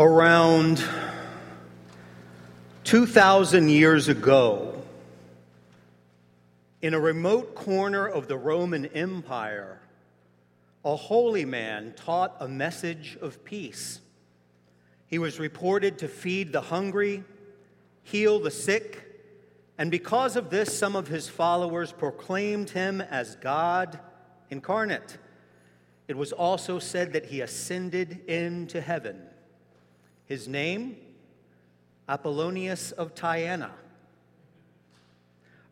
Around 2,000 years ago, in a remote corner of the Roman Empire, a holy man taught a message of peace. He was reported to feed the hungry, heal the sick, and because of this, some of his followers proclaimed him as God incarnate. It was also said that he ascended into heaven. His name, Apollonius of Tyana.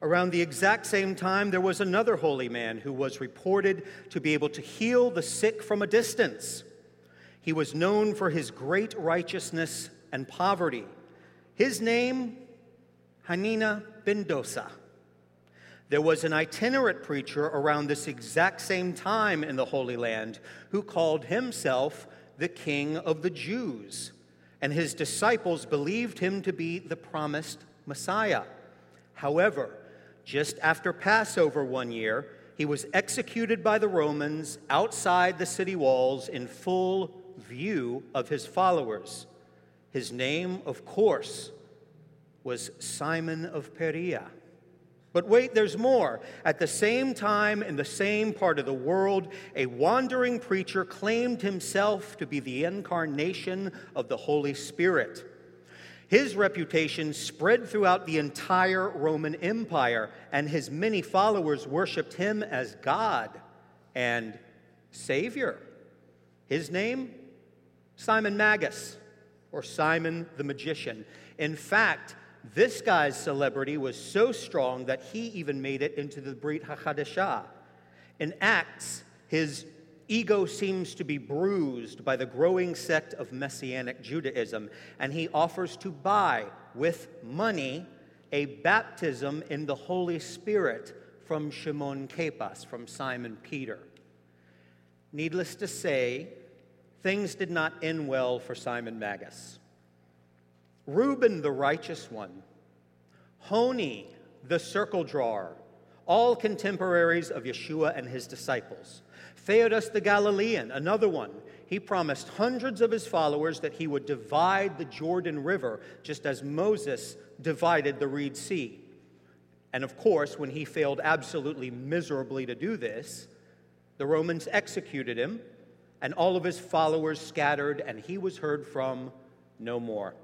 Around the exact same time, there was another holy man who was reported to be able to heal the sick from a distance. He was known for his great righteousness and poverty. His name, Hanina ben Dosa. There was an itinerant preacher around this exact same time in the Holy Land who called himself the King of the Jews, and his disciples believed him to be the promised Messiah. However, just after Passover one year, he was executed by the Romans outside the city walls in full view of his followers. His name, of course, was Simon of Perea. But wait, there's more. At the same time, in the same part of the world, a wandering preacher claimed himself to be the incarnation of the Holy Spirit. His reputation spread throughout the entire Roman Empire, and his many followers worshiped him as God and Savior. His name? Simon Magus, or Simon the Magician. In fact, this guy's celebrity was so strong that he even made it into the Brit HaChadashah. In Acts, his ego seems to be bruised by the growing sect of Messianic Judaism, and he offers to buy with money a baptism in the Holy Spirit from Shimon Kepas, from Simon Peter. Needless to say, things did not end well for Simon Magus. Reuben the righteous one, Honi the circle drawer, all contemporaries of Yeshua and his disciples. Theudas the Galilean, another one, he promised hundreds of his followers that he would divide the Jordan River just as Moses divided the Reed Sea. And of course, when he failed absolutely miserably to do this, the Romans executed him, and all of his followers scattered, and he was heard from no more.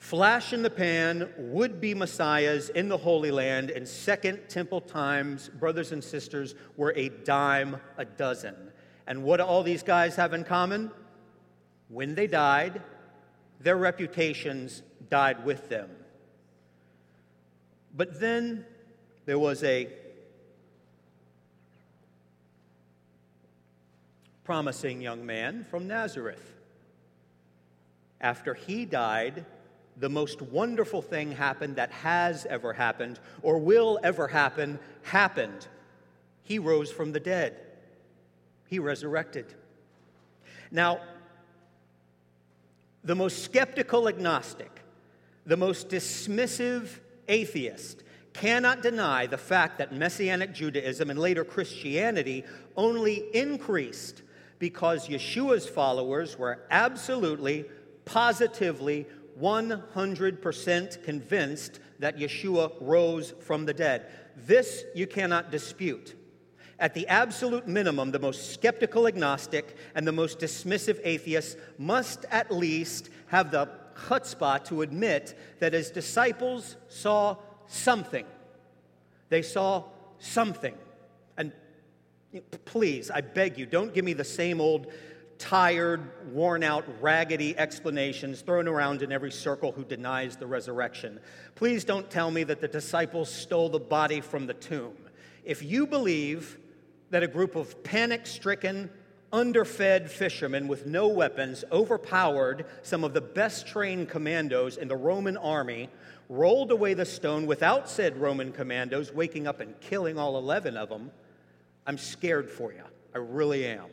Flash in the pan would be messiahs in the Holy Land in Second Temple times, brothers and sisters, were a dime a dozen. And what do all these guys have in common? When they died, their reputations died with them. But then there was a promising young man from Nazareth. After he died, the most wonderful thing happened that has ever happened or will ever happen happened. He rose from the dead, he resurrected. Now, the most skeptical agnostic, the most dismissive atheist, cannot deny the fact that Messianic Judaism and later Christianity only increased because Yeshua's followers were absolutely, positively, 100% convinced that Yeshua rose from the dead. This you cannot dispute. At the absolute minimum, the most skeptical agnostic and the most dismissive atheist must at least have the chutzpah to admit that his disciples saw something. They saw something. And please, I beg you, don't give me the same old tired, worn out, raggedy explanations thrown around in every circle who denies the resurrection. Please don't tell me that the disciples stole the body from the tomb. If you believe that a group of panic stricken, underfed fishermen with no weapons overpowered some of the best trained commandos in the Roman army, rolled away the stone without said Roman commandos waking up and killing all 11 of them, I'm scared for you. I really am.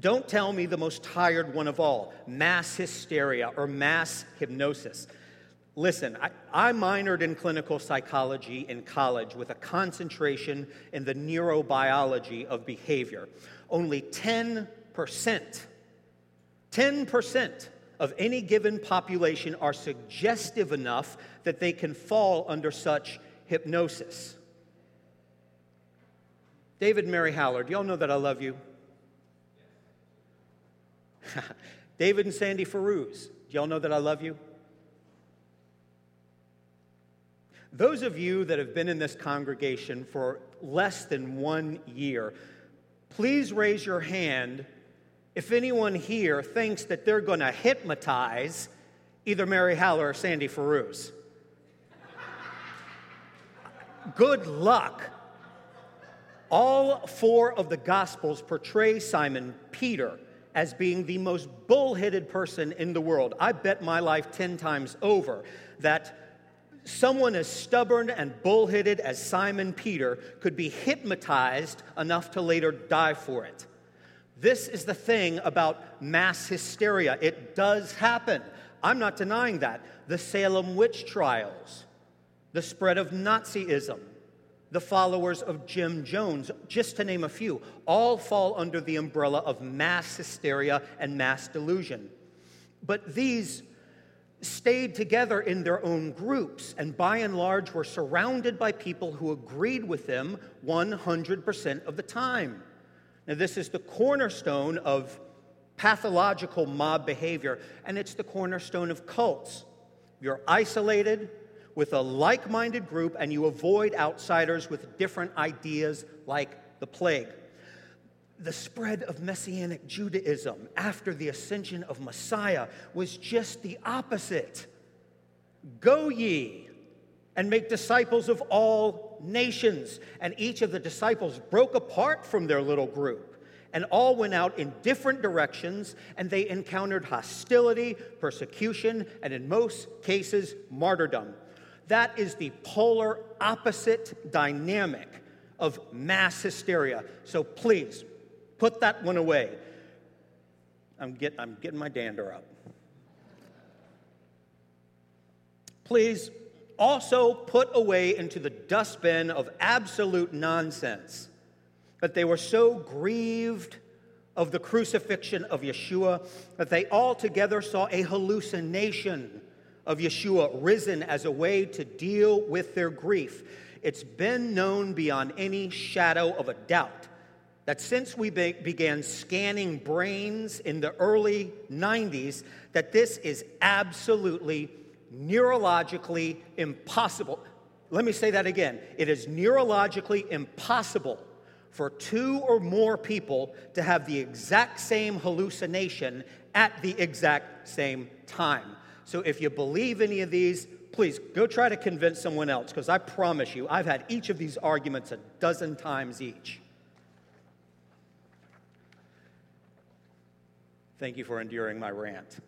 Don't tell me the most tired one of all mass hysteria or mass hypnosis. Listen, I, I, minored in clinical psychology in college with a concentration in the neurobiology of behavior. Only 10%, 10% of any given population are suggestive enough that they can fall under such hypnosis. David Mary do y'all know that I love you? David and Sandy do y'all know that I love you? Those of you that have been in this congregation for less than one year, please raise your hand if anyone here thinks that they're going to hypnotize either Mary Haller or Sandy Feruz. Good luck. All four of the Gospels portray Simon Peter as being the most bullheaded person in the world. I bet my life 10 times over that someone as stubborn and bullheaded as Simon Peter could be hypnotized enough to later die for it. This is the thing about mass hysteria. It does happen. I'm not denying that. The Salem witch trials, the spread of Nazism, the followers of Jim Jones, just to name a few, all fall under the umbrella of mass hysteria and mass delusion. But these stayed together in their own groups and by and large were surrounded by people who agreed with them 100% of the time. Now, this is the cornerstone of pathological mob behavior, and it's the cornerstone of cults. You're isolated with a like minded group, and you avoid outsiders with different ideas like the plague. The spread of Messianic Judaism after the ascension of Messiah was just the opposite. Go ye and make disciples of all nations. And each of the disciples broke apart from their little group and all went out in different directions, and they encountered hostility, persecution, and in most cases, martyrdom. That is the polar opposite dynamic of mass hysteria. So please, put that one away. I'm, get, I'm getting my dander up. Please also put away into the dustbin of absolute nonsense that they were so grieved of the crucifixion of Yeshua that they altogether saw a hallucination of Yeshua risen as a way to deal with their grief. It's been known beyond any shadow of a doubt that since we be- began scanning brains in the early 90s that this is absolutely neurologically impossible. Let me say that again. It is neurologically impossible for two or more people to have the exact same hallucination at the exact same time. So if you believe any of these, please go try to convince someone else because I promise you, I've had each of these arguments a dozen times each. Thank you for enduring my rant.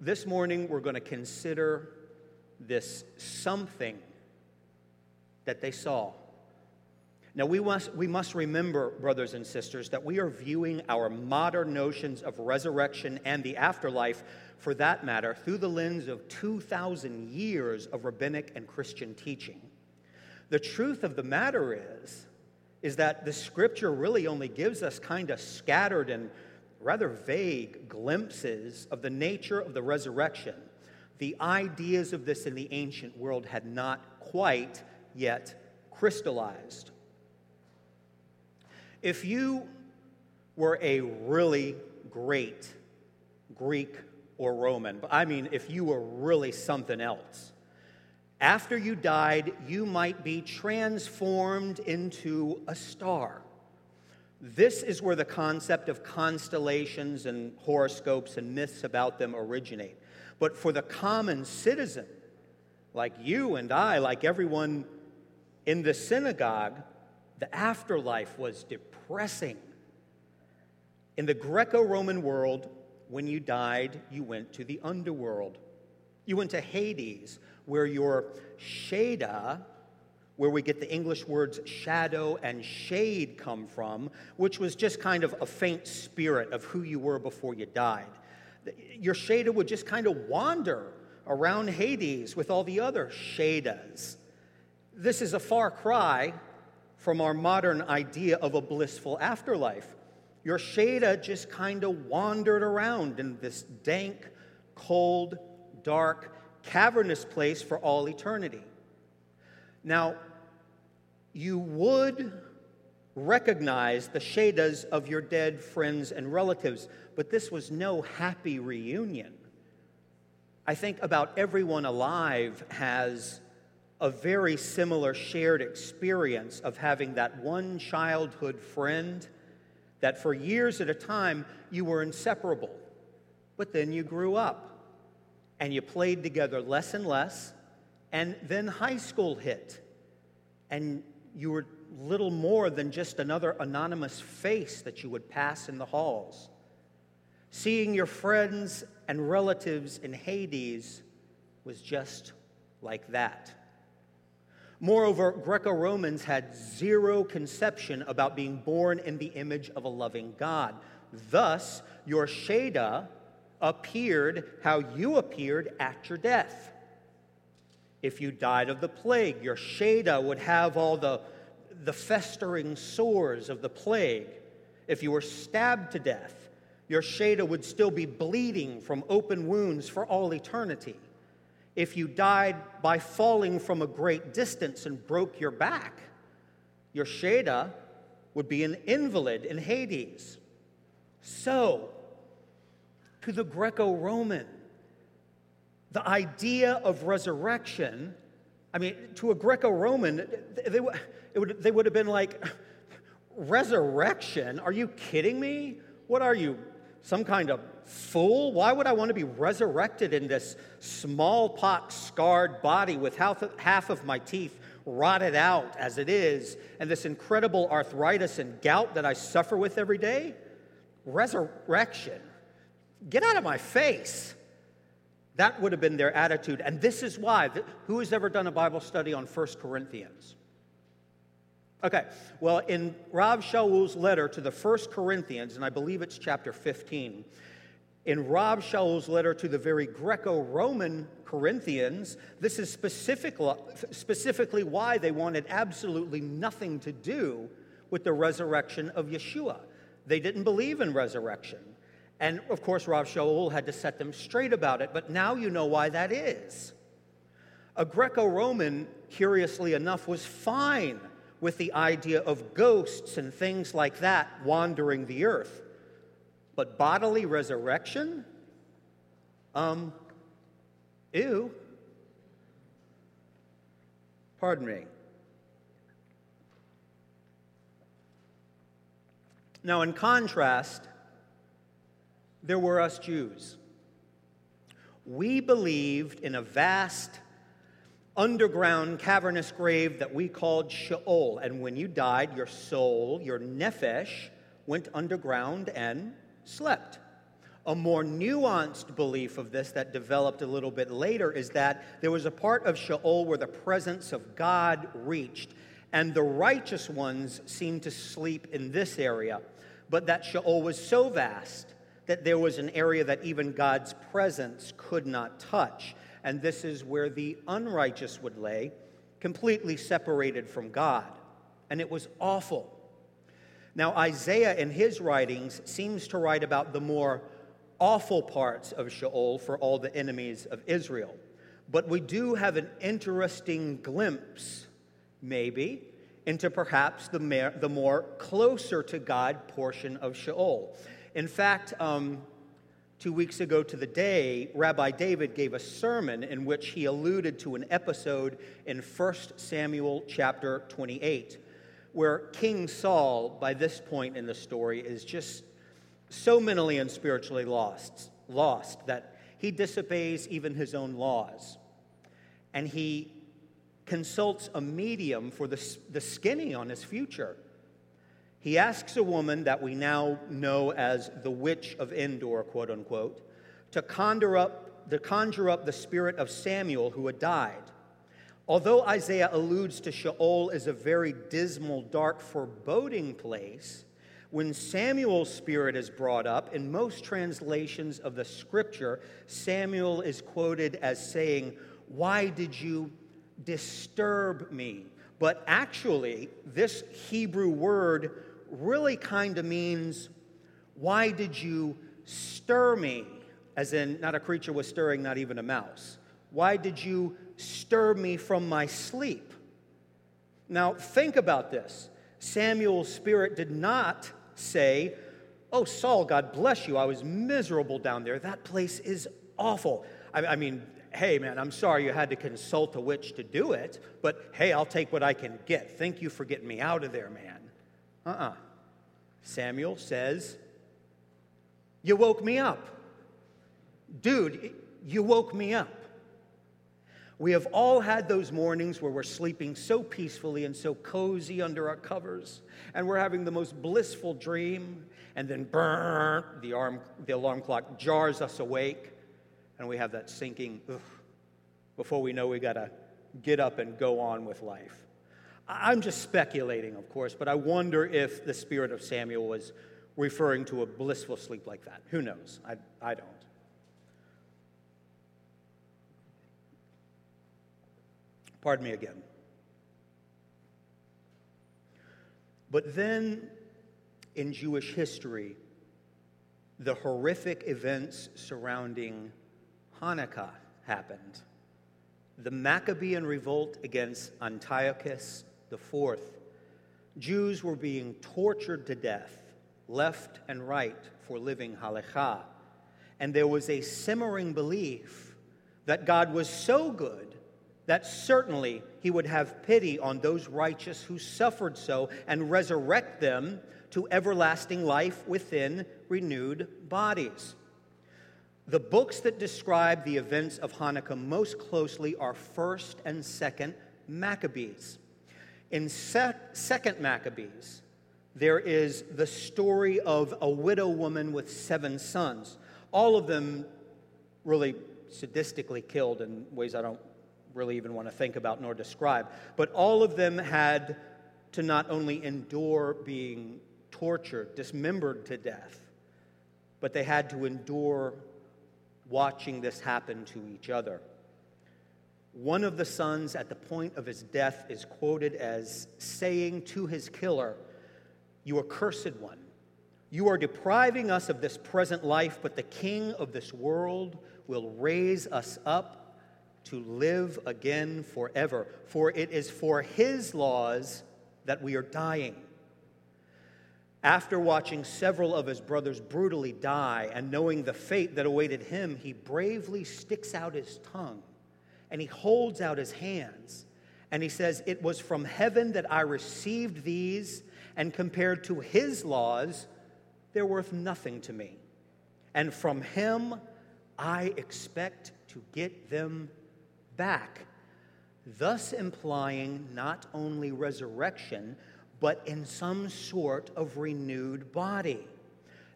This morning, we're going to consider this something that they saw. Now, we must, we must remember, brothers and sisters, that we are viewing our modern notions of resurrection and the afterlife, for that matter, through the lens of 2,000 years of rabbinic and Christian teaching. The truth of the matter is, is that the scripture really only gives us kind of scattered and rather vague glimpses of the nature of the resurrection. The ideas of this in the ancient world had not quite yet crystallized. If you were a really great Greek or Roman, but I mean, if you were really something else, after you died, you might be transformed into a star. This is where the concept of constellations and horoscopes and myths about them originate. But for the common citizen, like you and I, like everyone in the synagogue, the afterlife was depressing. In the Greco Roman world, when you died, you went to the underworld. You went to Hades, where your shada where we get the English words shadow and shade come from, which was just kind of a faint spirit of who you were before you died. Your shada would just kind of wander around Hades with all the other shadas. This is a far cry from our modern idea of a blissful afterlife. your Shada just kind of wandered around in this dank, cold, dark, cavernous place for all eternity. Now, you would recognize the Shadas of your dead friends and relatives, but this was no happy reunion. I think about everyone alive has a very similar shared experience of having that one childhood friend that for years at a time you were inseparable. But then you grew up and you played together less and less, and then high school hit, and you were little more than just another anonymous face that you would pass in the halls. Seeing your friends and relatives in Hades was just like that. Moreover, Greco Romans had zero conception about being born in the image of a loving God. Thus, your Sheda appeared how you appeared at your death. If you died of the plague, your Sheda would have all the, the festering sores of the plague. If you were stabbed to death, your Sheda would still be bleeding from open wounds for all eternity if you died by falling from a great distance and broke your back, your Sheda would be an invalid in Hades. So, to the Greco Roman, the idea of resurrection, I mean, to a Greco Roman, they, would, they would have been like, Resurrection? Are you kidding me? What are you, some kind of fool? Why would I want to be resurrected in this smallpox scarred body with half of my teeth rotted out as it is, and this incredible arthritis and gout that I suffer with every day? Resurrection. Get out of my face. That would have been their attitude. And this is why. Who has ever done a Bible study on 1 Corinthians? Okay, well, in Rav Shaul's letter to the First Corinthians, and I believe it's chapter 15, in Rav Shaul's letter to the very Greco Roman Corinthians, this is specifically, specifically why they wanted absolutely nothing to do with the resurrection of Yeshua. They didn't believe in resurrection. And of course, Rav Shaul had to set them straight about it, but now you know why that is. A Greco Roman, curiously enough, was fine with the idea of ghosts and things like that wandering the earth. But bodily resurrection? Um, ew. Pardon me. Now, in contrast, there were us Jews. We believed in a vast underground cavernous grave that we called Sheol. And when you died, your soul, your nephesh, went underground and slept. A more nuanced belief of this that developed a little bit later is that there was a part of Sheol where the presence of God reached, and the righteous ones seemed to sleep in this area, but that Sheol was so vast that there was an area that even God's presence could not touch and this is where the unrighteous would lay, completely separated from God. And it was awful. Now, Isaiah in his writings seems to write about the more awful parts of Sheol for all the enemies of Israel. But we do have an interesting glimpse, maybe, into perhaps the, more, the more closer to God portion of Sheol. In fact, um, Two weeks ago to the day, Rabbi David gave a sermon in which he alluded to an episode in 1 Samuel chapter 28, where King Saul, by this point in the story, is just so mentally and spiritually lost, lost that he disobeys even his own laws. And he consults a medium for the, the skinny on his future. He asks a woman that we now know as the witch of Endor, quote unquote, to conjure up, to conjure up the spirit of Samuel who had died. Although Isaiah alludes to Sheol as a very dismal, dark, foreboding place, when Samuel's spirit is brought up, in most translations of the scripture, Samuel is quoted as saying, Why did you disturb me? But actually, this Hebrew word really kind of means Why did you stir me? As in, not a creature was stirring, not even a mouse. Why did you stir me from my sleep? Now, think about this. Samuel's spirit did not say, Oh, Saul, God bless you. I was miserable down there. That place is awful. I, I mean, hey, man, I'm sorry you had to consult a witch to do it, but hey, I'll take what I can get. Thank you for getting me out of there, man. Uh uh-uh. uh Samuel says, You woke me up. Dude, you woke me up. We have all had those mornings where we're sleeping so peacefully and so cozy under our covers, and we're having the most blissful dream, and then burn, the, the alarm clock jars us awake, and we have that sinking, ugh, before we know we got to get up and go on with life. I'm just speculating, of course, but I wonder if the spirit of Samuel was referring to a blissful sleep like that. Who knows? I, I don't. Pardon me again. But then in Jewish history, the horrific events surrounding Hanukkah happened. The Maccabean revolt against Antiochus IV. Jews were being tortured to death, left and right, for living halakha. And there was a simmering belief that God was so good that certainly he would have pity on those righteous who suffered so and resurrect them to everlasting life within renewed bodies. The books that describe the events of Hanukkah most closely are 1st and 2nd Maccabees. In 2nd Maccabees, there is the story of a widow woman with seven sons, all of them really sadistically killed in ways I don't really even want to think about nor describe. But all of them had to not only endure being tortured, dismembered to death, but they had to endure watching this happen to each other. One of the sons, at the point of his death, is quoted as saying to his killer, You accursed one, you are depriving us of this present life, but the king of this world will raise us up to live again forever. For it is for his laws that we are dying. After watching several of his brothers brutally die and knowing the fate that awaited him, he bravely sticks out his tongue and he holds out his hands and he says, It was from heaven that I received these, and compared to his laws, they're worth nothing to me. And from him, I expect to get them back. Thus implying not only resurrection, but in some sort of renewed body.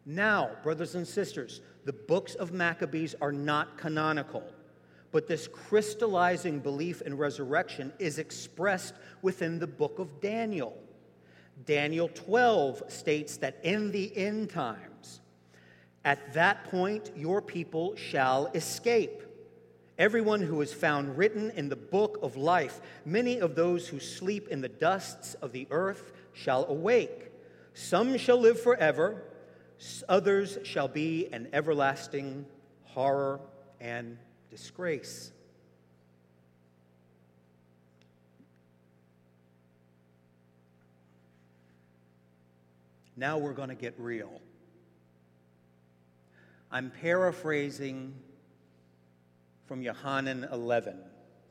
Now, brothers and sisters, the books of Maccabees are not canonical, but this crystallizing belief in resurrection is expressed within the book of Daniel. Daniel 12 states that in the end times, at that point, your people shall escape. Everyone who is found written in the book of life, many of those who sleep in the dusts of the earth shall awake. Some shall live forever, others shall be an everlasting horror and disgrace. Now we're going to get real. I'm paraphrasing from Yohanan 11,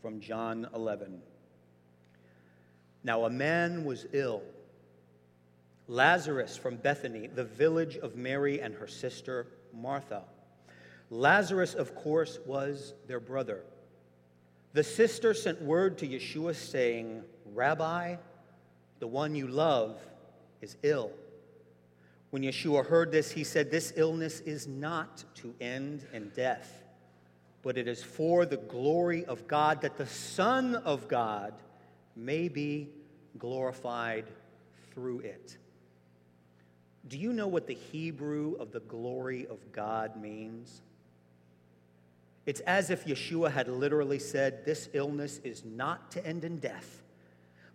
from John 11. Now a man was ill, Lazarus from Bethany, the village of Mary and her sister Martha. Lazarus, of course, was their brother. The sister sent word to Yeshua saying, Rabbi, the one you love is ill. When Yeshua heard this, he said, This illness is not to end in death but it is for the glory of God that the Son of God may be glorified through it. Do you know what the Hebrew of the glory of God means? It's as if Yeshua had literally said, This illness is not to end in death,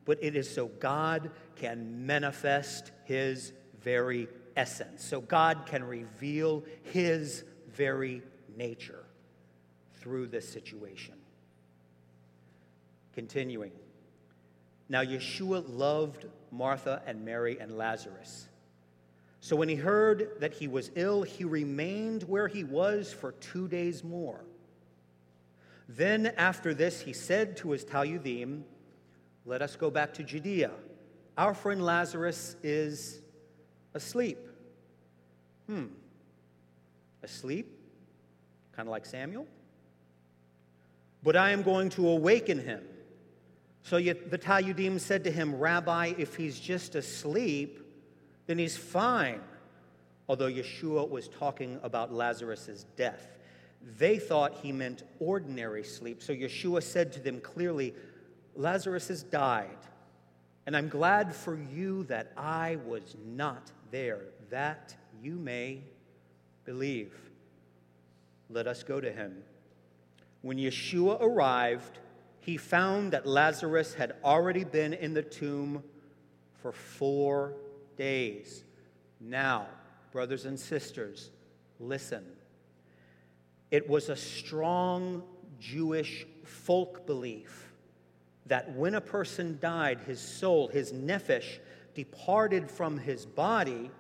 but it is so God can manifest his very essence. So God can reveal his very nature through this situation. Continuing. Now, Yeshua loved Martha and Mary and Lazarus. So when he heard that he was ill, he remained where he was for two days more. Then, after this, he said to his talmidim, Let us go back to Judea. Our friend Lazarus is asleep. Hmm. Asleep? Kind of like Samuel? But I am going to awaken him. So the talmidim said to him, Rabbi, if he's just asleep, then he's fine. Although Yeshua was talking about Lazarus' death. They thought he meant ordinary sleep. So Yeshua said to them clearly, Lazarus has died. And I'm glad for you that I was not there, that you may believe. Let us go to him. When Yeshua arrived, he found that Lazarus had already been in the tomb for four days. Now, brothers and sisters, listen. It was a strong Jewish folk belief that when a person died, his soul, his nephesh, departed from his body,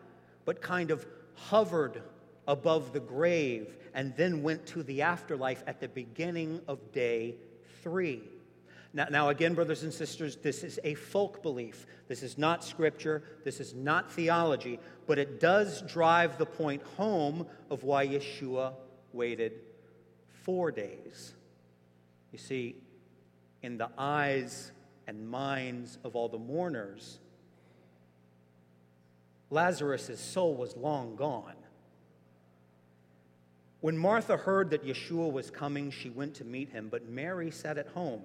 but kind of hovered above the grave and then went to the afterlife at the beginning of day three. Now, now, again, brothers and sisters, this is a folk belief. This is not scripture. This is not theology, but it does drive the point home of why Yeshua waited four days. You see, in the eyes and minds of all the mourners, Lazarus' soul was long gone. When Martha heard that Yeshua was coming, she went to meet him, but Mary sat at home.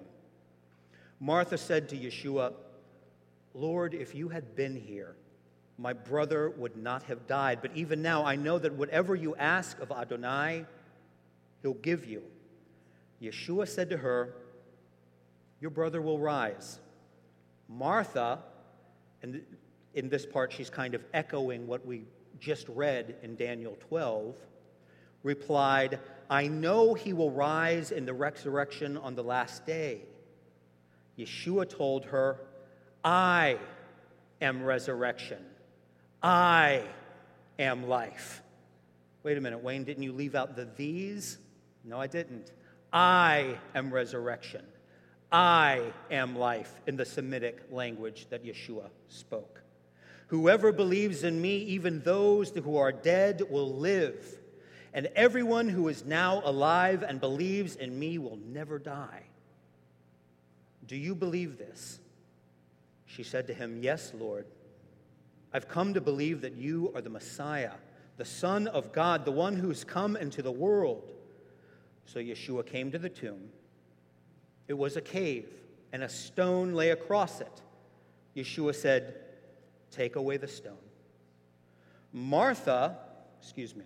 Martha said to Yeshua, Lord, if you had been here, my brother would not have died. But even now, I know that whatever you ask of Adonai, he'll give you. Yeshua said to her, Your brother will rise. Martha, and in this part, she's kind of echoing what we just read in Daniel 12, replied, I know he will rise in the resurrection on the last day. Yeshua told her, I am resurrection. I am life. Wait a minute, Wayne, didn't you leave out the these? No, I didn't. I am resurrection. I am life in the Semitic language that Yeshua spoke. Whoever believes in me, even those who are dead, will live. And everyone who is now alive and believes in me will never die. Do you believe this? She said to him, Yes, Lord. I've come to believe that you are the Messiah, the Son of God, the one who's come into the world. So Yeshua came to the tomb. It was a cave, and a stone lay across it. Yeshua said, Take away the stone. Martha, excuse me,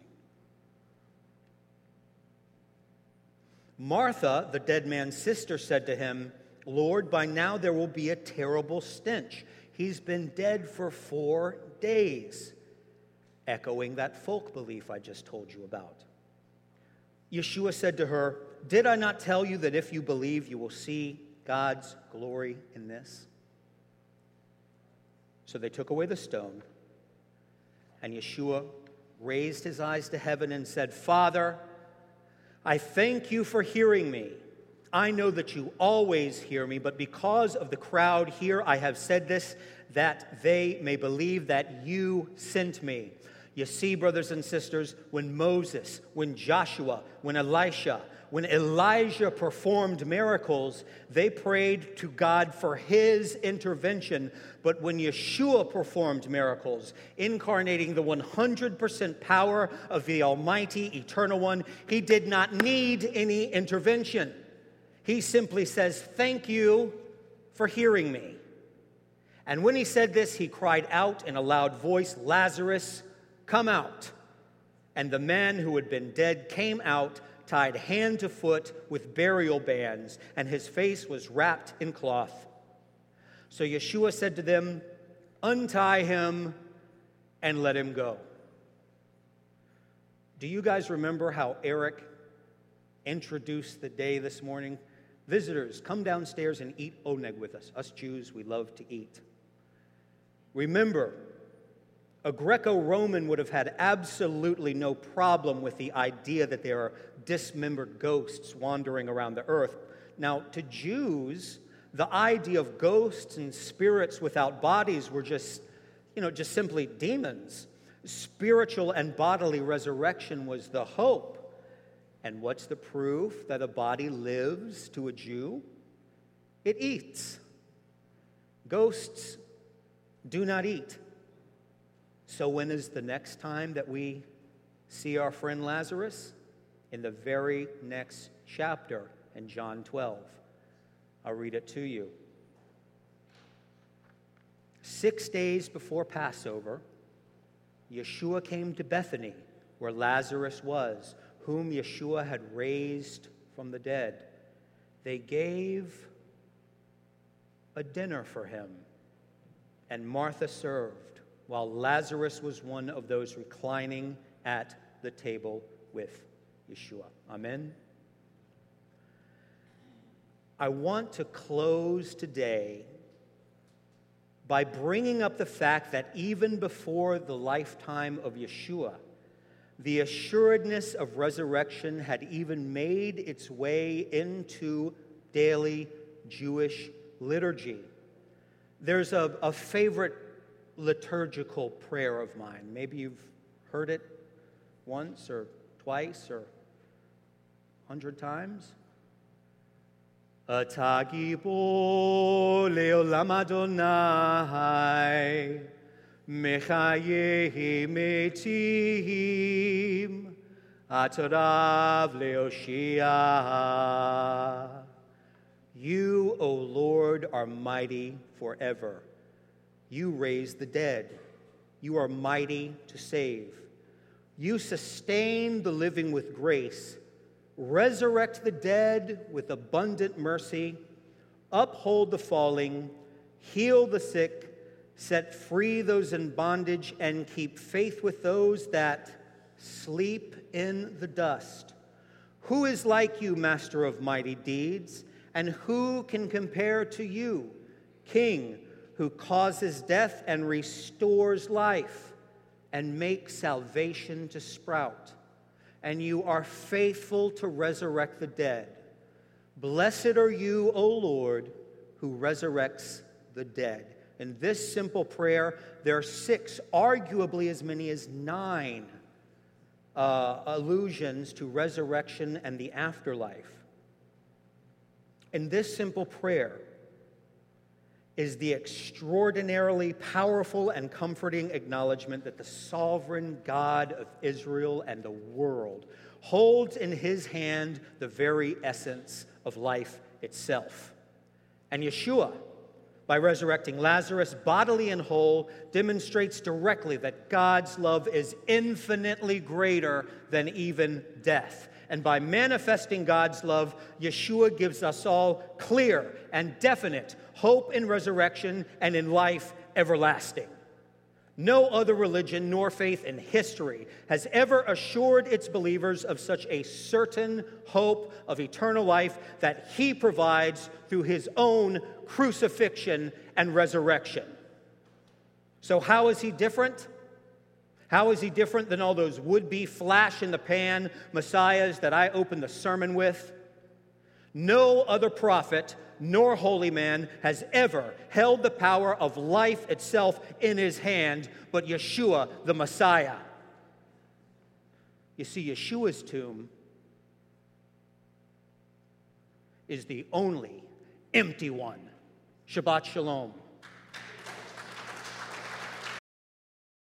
Martha, the dead man's sister, said to him, Lord, by now there will be a terrible stench. He's been dead for four days, echoing that folk belief I just told you about. Yeshua said to her, Did I not tell you that if you believe, you will see God's glory in this? So they took away the stone, and Yeshua raised his eyes to heaven and said, Father, I thank you for hearing me. I know that you always hear me, but because of the crowd here, I have said this that they may believe that you sent me. You see, brothers and sisters, when Moses, when Joshua, when Elisha, when Elijah performed miracles, they prayed to God for his intervention. But when Yeshua performed miracles, incarnating the 100% power of the Almighty Eternal One, he did not need any intervention. He simply says, Thank you for hearing me. And when he said this, he cried out in a loud voice, Lazarus, come out. And the man who had been dead came out tied hand to foot with burial bands, and his face was wrapped in cloth. So Yeshua said to them, Untie him and let him go. Do you guys remember how Eric introduced the day this morning? Visitors, come downstairs and eat oneg with us. Us Jews, we love to eat. Remember, a Greco Roman would have had absolutely no problem with the idea that there are dismembered ghosts wandering around the earth. Now, to Jews, the idea of ghosts and spirits without bodies were just, you know, just simply demons. Spiritual and bodily resurrection was the hope. And what's the proof that a body lives to a Jew? It eats. Ghosts do not eat. So, when is the next time that we see our friend Lazarus? In the very next chapter in John 12. I'll read it to you. Six days before Passover, Yeshua came to Bethany, where Lazarus was, whom Yeshua had raised from the dead. They gave a dinner for him, and Martha served, while Lazarus was one of those reclining at the table with Yeshua. Amen. I want to close today by bringing up the fact that even before the lifetime of Yeshua, the assuredness of resurrection had even made its way into daily Jewish liturgy. There's a, a favorite liturgical prayer of mine. Maybe you've heard it once or twice or a hundred times. Atagibo leolam Adonai mechayehim etim atarav leoshia. You, O Lord, are mighty forever. You raise the dead. You are mighty to save. You sustain the living with grace resurrect the dead with abundant mercy, uphold the falling, heal the sick, set free those in bondage, and keep faith with those that sleep in the dust. Who is like you, master of mighty deeds? And who can compare to you, King, who causes death and restores life and makes salvation to sprout? and you are faithful to resurrect the dead. Blessed are you, O Lord, who resurrects the dead. In this simple prayer, there are six, arguably as many as nine uh, allusions to resurrection and the afterlife. In this simple prayer, is the extraordinarily powerful and comforting acknowledgement that the sovereign God of Israel and the world holds in his hand the very essence of life itself. And Yeshua, by resurrecting Lazarus bodily and whole, demonstrates directly that God's love is infinitely greater than even death. And by manifesting God's love, Yeshua gives us all clear and definite hope in resurrection and in life everlasting. No other religion nor faith in history has ever assured its believers of such a certain hope of eternal life that he provides through his own crucifixion and resurrection. So, how is he different? How is he different than all those would be flash in the pan messiahs that I opened the sermon with? No other prophet nor holy man has ever held the power of life itself in his hand but Yeshua, the Messiah. You see, Yeshua's tomb is the only empty one. Shabbat Shalom.